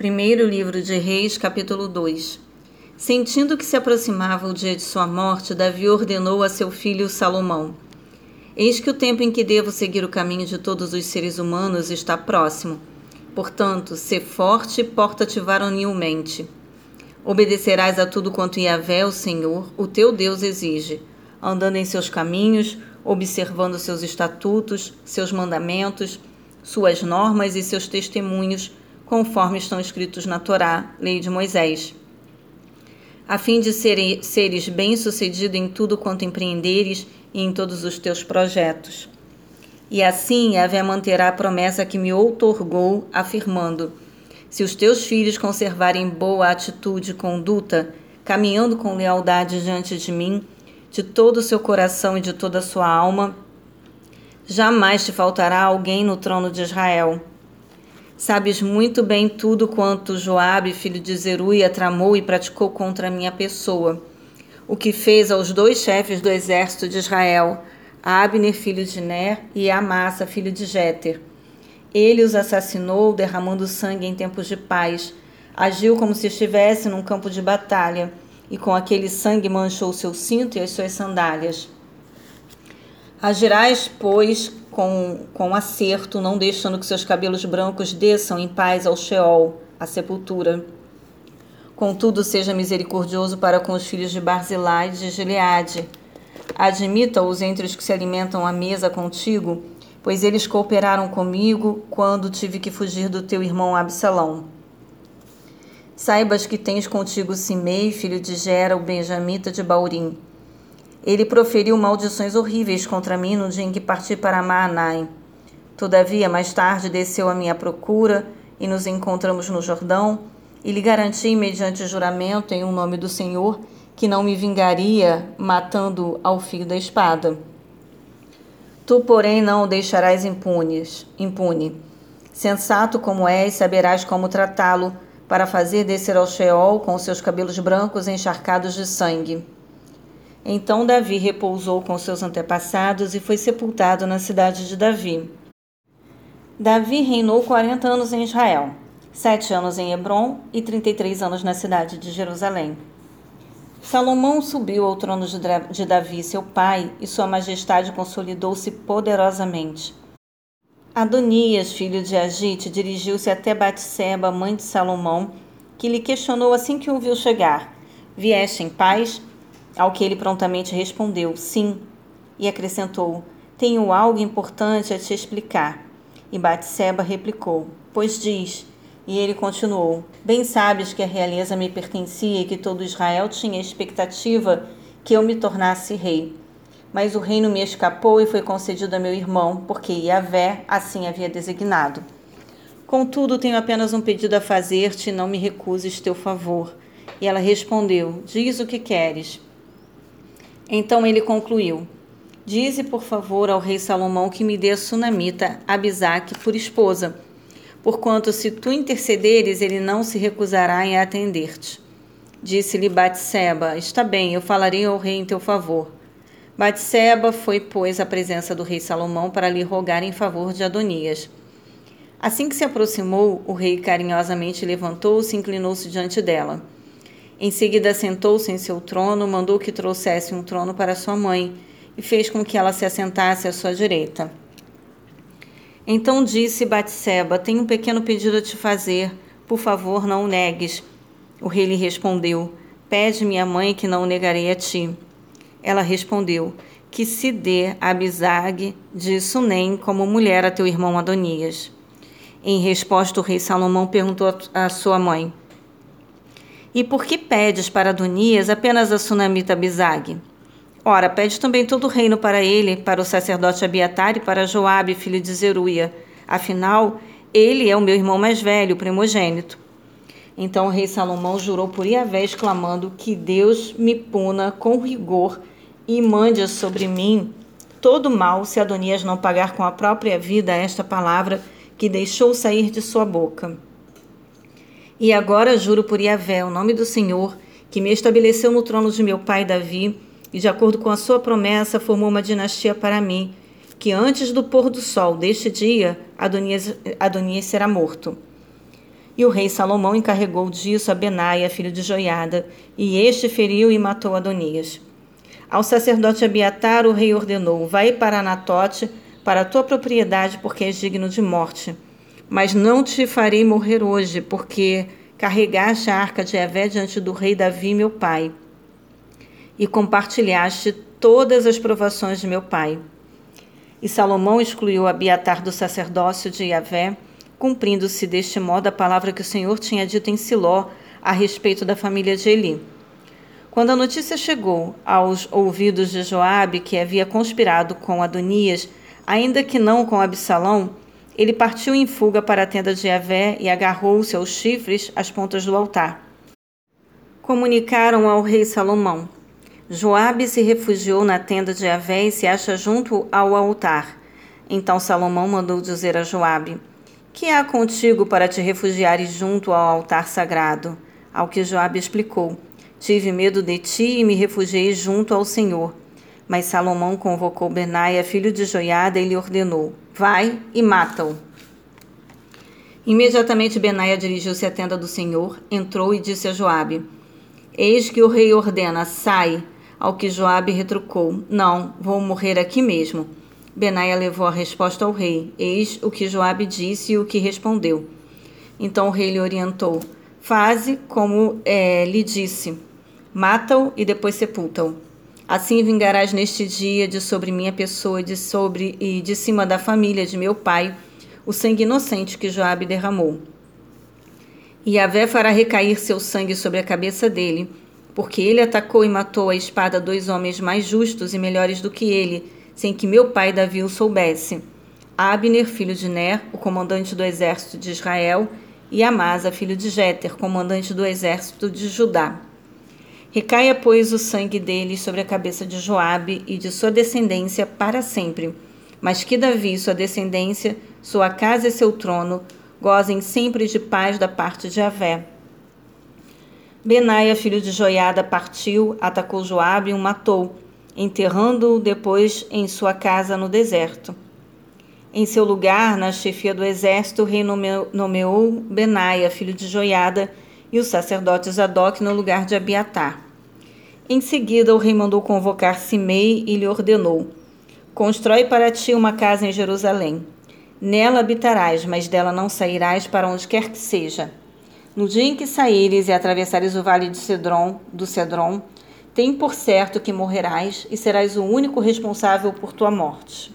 Primeiro livro de Reis, capítulo 2. Sentindo que se aproximava o dia de sua morte, Davi ordenou a seu filho Salomão: Eis que o tempo em que devo seguir o caminho de todos os seres humanos está próximo. Portanto, sê forte e porta-te varonilmente. Obedecerás a tudo quanto Yahvé, o Senhor, o teu Deus, exige, andando em seus caminhos, observando seus estatutos, seus mandamentos, suas normas e seus testemunhos conforme estão escritos na Torá, lei de Moisés, a fim de seres bem-sucedido em tudo quanto empreenderes e em todos os teus projetos. E assim Yahvé manterá a promessa que me outorgou, afirmando: Se os teus filhos conservarem boa atitude e conduta, caminhando com lealdade diante de mim, de todo o seu coração e de toda a sua alma, jamais te faltará alguém no trono de Israel Sabes muito bem tudo quanto Joabe, filho de Zeruia, tramou e praticou contra a minha pessoa. O que fez aos dois chefes do exército de Israel, Abner, filho de Ner, e Amasa, filho de Jéter. Ele os assassinou, derramando sangue em tempos de paz. Agiu como se estivesse num campo de batalha, e com aquele sangue manchou seu cinto e as suas sandálias. Agirás, pois, com, com acerto, não deixando que seus cabelos brancos desçam em paz ao Sheol, a sepultura. Contudo, seja misericordioso para com os filhos de Barzilai e de Gileade. Admita-os entre os que se alimentam à mesa contigo, pois eles cooperaram comigo quando tive que fugir do teu irmão Absalão. Saibas que tens contigo Simei, filho de Gera, o benjamita de Baurim ele proferiu maldições horríveis contra mim no dia em que parti para Maanai. Todavia, mais tarde desceu à minha procura e nos encontramos no Jordão, e lhe garanti, mediante juramento em um nome do Senhor, que não me vingaria matando ao fio da espada. Tu, porém, não o deixarás impunes, impune. Sensato como és, saberás como tratá-lo, para fazer descer ao Sheol com seus cabelos brancos encharcados de sangue. Então Davi repousou com seus antepassados e foi sepultado na cidade de Davi. Davi reinou 40 anos em Israel, sete anos em Hebron e 33 anos na cidade de Jerusalém. Salomão subiu ao trono de Davi, seu pai, e sua majestade consolidou-se poderosamente. Adonias, filho de Agite, dirigiu-se até Batseba, mãe de Salomão, que lhe questionou assim que o viu chegar: Vieste em paz? Ao que ele prontamente respondeu: Sim. E acrescentou: Tenho algo importante a te explicar. E Batseba replicou: Pois diz. E ele continuou: Bem sabes que a realeza me pertencia e que todo Israel tinha expectativa que eu me tornasse rei. Mas o reino me escapou e foi concedido a meu irmão, porque Yahvé assim havia designado. Contudo, tenho apenas um pedido a fazer-te, não me recuses teu favor. E ela respondeu: Diz o que queres. Então ele concluiu: Dize, por favor, ao rei Salomão que me dê a sunamita Abisaque por esposa, porquanto se tu intercederes, ele não se recusará em atender-te. Disse-lhe Batseba: Está bem, eu falarei ao rei em teu favor. Batseba foi, pois, à presença do rei Salomão para lhe rogar em favor de Adonias. Assim que se aproximou, o rei carinhosamente levantou-se e inclinou-se diante dela. Em seguida, sentou-se em seu trono, mandou que trouxesse um trono para sua mãe e fez com que ela se assentasse à sua direita. Então disse Batseba: Tenho um pequeno pedido a te fazer. Por favor, não o negues. O rei lhe respondeu: Pede minha mãe que não o negarei a ti. Ela respondeu: Que se dê Abisag de Sunem como mulher a teu irmão Adonias. Em resposta, o rei Salomão perguntou à sua mãe: e por que pedes para Adonias apenas a sunamita Bizag? Ora, pede também todo o reino para ele, para o sacerdote Abiatar e para Joabe, filho de Zeruia. Afinal, ele é o meu irmão mais velho, primogênito. Então o rei Salomão jurou por Iavé, exclamando: Que Deus me puna com rigor e mande sobre mim todo mal se Adonias não pagar com a própria vida esta palavra que deixou sair de sua boca. E agora juro por Yahvé, o nome do Senhor, que me estabeleceu no trono de meu pai Davi, e de acordo com a sua promessa formou uma dinastia para mim, que antes do pôr do sol deste dia Adonias, Adonias será morto. E o rei Salomão encarregou disso a Benaia, filho de Joiada, e este feriu e matou Adonias. Ao sacerdote Abiatar, o rei ordenou: Vai para Anatote, para a tua propriedade, porque és digno de morte. Mas não te farei morrer hoje, porque carregaste a arca de Evé diante do rei Davi, meu pai, e compartilhaste todas as provações de meu pai. E Salomão excluiu Abiatar do sacerdócio de Yahvé, cumprindo-se deste modo a palavra que o Senhor tinha dito em Siló a respeito da família de Eli. Quando a notícia chegou aos ouvidos de Joabe que havia conspirado com Adonias, ainda que não com Absalão, ele partiu em fuga para a tenda de Javé e agarrou-se aos chifres às pontas do altar. Comunicaram ao rei Salomão. Joabe se refugiou na tenda de Javé e se acha junto ao altar. Então Salomão mandou dizer a Joabe: Que há contigo para te refugiares junto ao altar sagrado? Ao que Joabe explicou: Tive medo de ti e me refugiei junto ao Senhor. Mas Salomão convocou Benaia, filho de Joiada, e lhe ordenou: Vai e mata-o. Imediatamente Benaia dirigiu-se à tenda do Senhor, entrou e disse a Joabe: Eis que o rei ordena: Sai. Ao que Joabe retrucou: Não, vou morrer aqui mesmo. Benaia levou a resposta ao rei. Eis o que Joabe disse e o que respondeu. Então o rei lhe orientou: Faze como é, lhe disse. Mata-o e depois sepulta-o. Assim vingarás neste dia de sobre minha pessoa e de sobre e de cima da família de meu pai o sangue inocente que Joabe derramou. E Yahvé fará recair seu sangue sobre a cabeça dele, porque ele atacou e matou a espada dois homens mais justos e melhores do que ele, sem que meu pai Davi o soubesse. Abner, filho de Ner, o comandante do exército de Israel, e Amasa, filho de Jéter, comandante do exército de Judá. Recaia, pois, o sangue deles sobre a cabeça de Joabe e de sua descendência para sempre. Mas que Davi sua descendência, sua casa e seu trono, gozem sempre de paz da parte de Avé. Benaia, filho de Joiada, partiu, atacou Joabe e o matou, enterrando-o depois em sua casa no deserto. Em seu lugar, na chefia do exército, o rei nomeou Benaia, filho de Joiada, e o sacerdote Zadok no lugar de Abiatar. Em seguida, o rei mandou convocar Simei e lhe ordenou: Constrói para ti uma casa em Jerusalém. Nela habitarás, mas dela não sairás para onde quer que seja. No dia em que saíres e atravessares o vale de Cedron, do Cedron, tem por certo que morrerás e serás o único responsável por tua morte.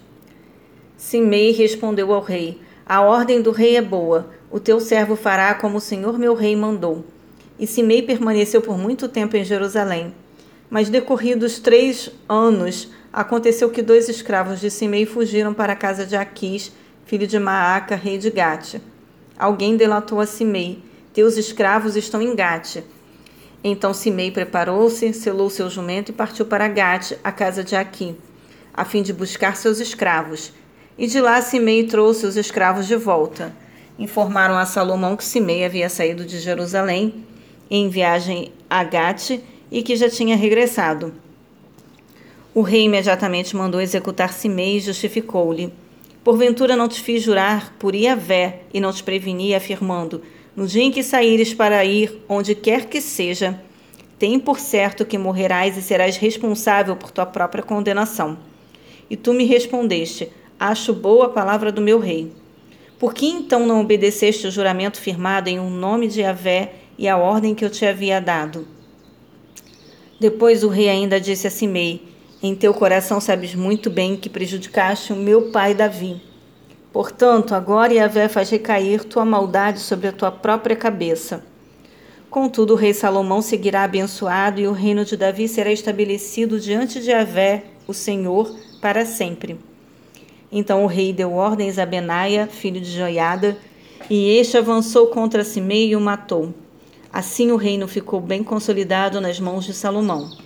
Simei respondeu ao rei: A ordem do rei é boa, o teu servo fará como o Senhor meu rei mandou. E Simei permaneceu por muito tempo em Jerusalém. Mas decorridos três anos, aconteceu que dois escravos de Simei fugiram para a casa de Aquis, filho de Maaca, rei de Gate. Alguém delatou a Simei: Teus escravos estão em Gate. Então Simei preparou-se, selou seu jumento e partiu para Gate, a casa de Aqui, a fim de buscar seus escravos. E de lá Simei trouxe os escravos de volta informaram a Salomão que Simei havia saído de Jerusalém em viagem a Gate e que já tinha regressado. O rei imediatamente mandou executar Simei e justificou-lhe: Porventura não te fiz jurar por Iavé e não te preveni, afirmando: No dia em que saíres para ir onde quer que seja, tem por certo que morrerás e serás responsável por tua própria condenação. E tu me respondeste: Acho boa a palavra do meu rei. Por que então não obedeceste o juramento firmado em um nome de Yahvé e a ordem que eu te havia dado? Depois o rei ainda disse a Simei: Em teu coração sabes muito bem que prejudicaste o meu pai Davi. Portanto, agora Yahvé faz recair tua maldade sobre a tua própria cabeça. Contudo, o rei Salomão seguirá abençoado e o reino de Davi será estabelecido diante de Yahvé, o Senhor, para sempre. Então o rei deu ordens a Benaia, filho de Joiada, e este avançou contra Simei e o matou. Assim o reino ficou bem consolidado nas mãos de Salomão.